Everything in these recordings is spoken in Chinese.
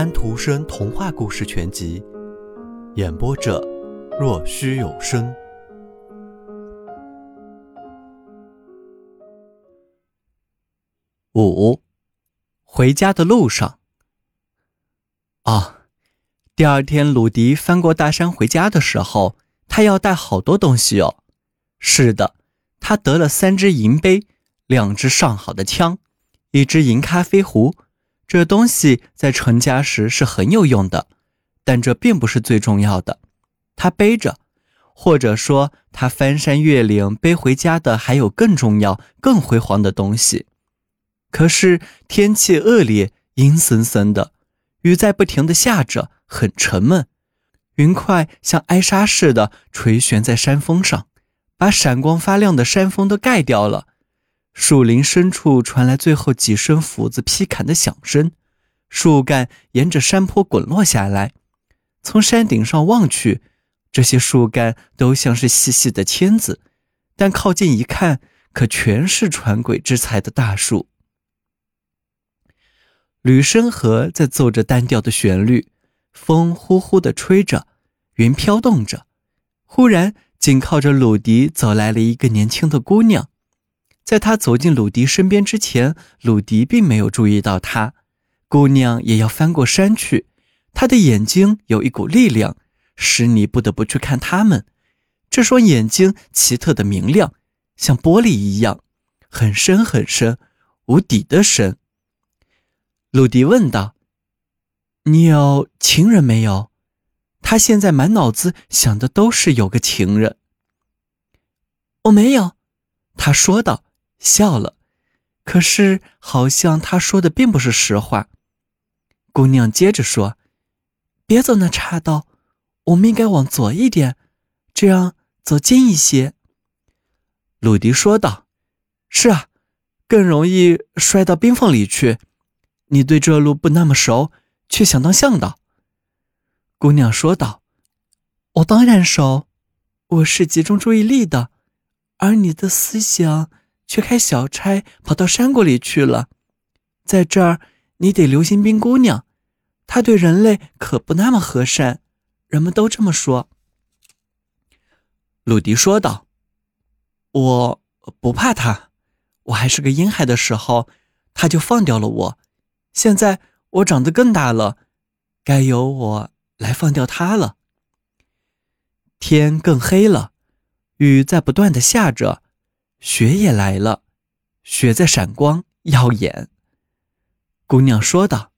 安徒生童话故事全集》，演播者：若虚有声。五，回家的路上。啊，第二天鲁迪翻过大山回家的时候，他要带好多东西哦。是的，他得了三只银杯，两只上好的枪，一只银咖啡壶。这东西在成家时是很有用的，但这并不是最重要的。他背着，或者说他翻山越岭背回家的，还有更重要、更辉煌的东西。可是天气恶劣，阴森森的，雨在不停的下着，很沉闷，云块像挨沙似的垂悬在山峰上，把闪光发亮的山峰都盖掉了。树林深处传来最后几声斧子劈砍的响声，树干沿着山坡滚落下来。从山顶上望去，这些树干都像是细细的签子，但靠近一看，可全是传鬼之才的大树。吕生河在奏着单调的旋律，风呼呼地吹着，云飘动着。忽然，紧靠着鲁迪走来了一个年轻的姑娘。在他走进鲁迪身边之前，鲁迪并没有注意到他。姑娘也要翻过山去，她的眼睛有一股力量，使你不得不去看他们。这双眼睛奇特的明亮，像玻璃一样，很深很深，无底的深。鲁迪问道：“你有情人没有？”他现在满脑子想的都是有个情人。我没有，他说道。笑了，可是好像他说的并不是实话。姑娘接着说：“别走那岔道，我们应该往左一点，这样走近一些。”鲁迪说道：“是啊，更容易摔到冰缝里去。你对这路不那么熟，却想当向导。”姑娘说道：“我当然熟，我是集中注意力的，而你的思想……”却开小差跑到山谷里去了，在这儿你得留心冰姑娘，她对人类可不那么和善，人们都这么说。鲁迪说道：“我不怕她，我还是个婴孩的时候，她就放掉了我。现在我长得更大了，该由我来放掉她了。”天更黑了，雨在不断的下着。雪也来了，雪在闪光耀眼。姑娘说道：“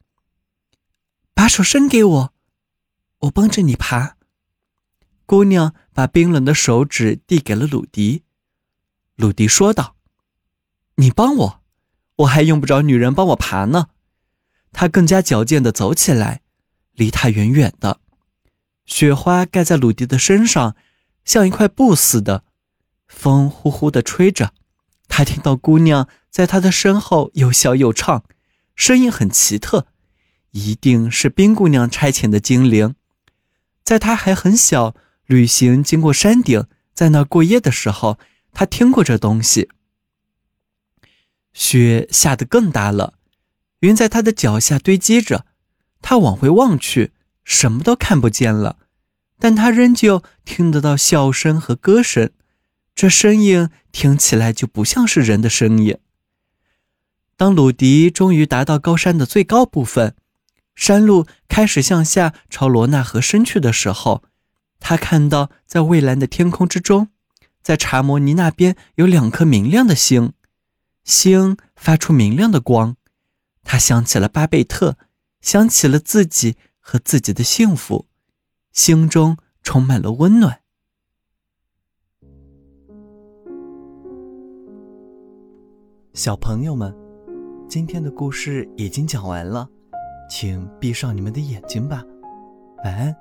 把手伸给我，我帮着你爬。”姑娘把冰冷的手指递给了鲁迪。鲁迪说道：“你帮我，我还用不着女人帮我爬呢。”他更加矫健的走起来，离他远远的。雪花盖在鲁迪的身上，像一块布似的。风呼呼地吹着，他听到姑娘在他的身后又笑又唱，声音很奇特，一定是冰姑娘差遣的精灵。在他还很小，旅行经过山顶，在那过夜的时候，他听过这东西。雪下得更大了，云在他的脚下堆积着，他往回望去，什么都看不见了，但他仍旧听得到笑声和歌声。这声音听起来就不像是人的声音。当鲁迪终于达到高山的最高部分，山路开始向下朝罗纳河伸去的时候，他看到在蔚蓝的天空之中，在查摩尼那边有两颗明亮的星，星发出明亮的光。他想起了巴贝特，想起了自己和自己的幸福，心中充满了温暖。小朋友们，今天的故事已经讲完了，请闭上你们的眼睛吧，晚安。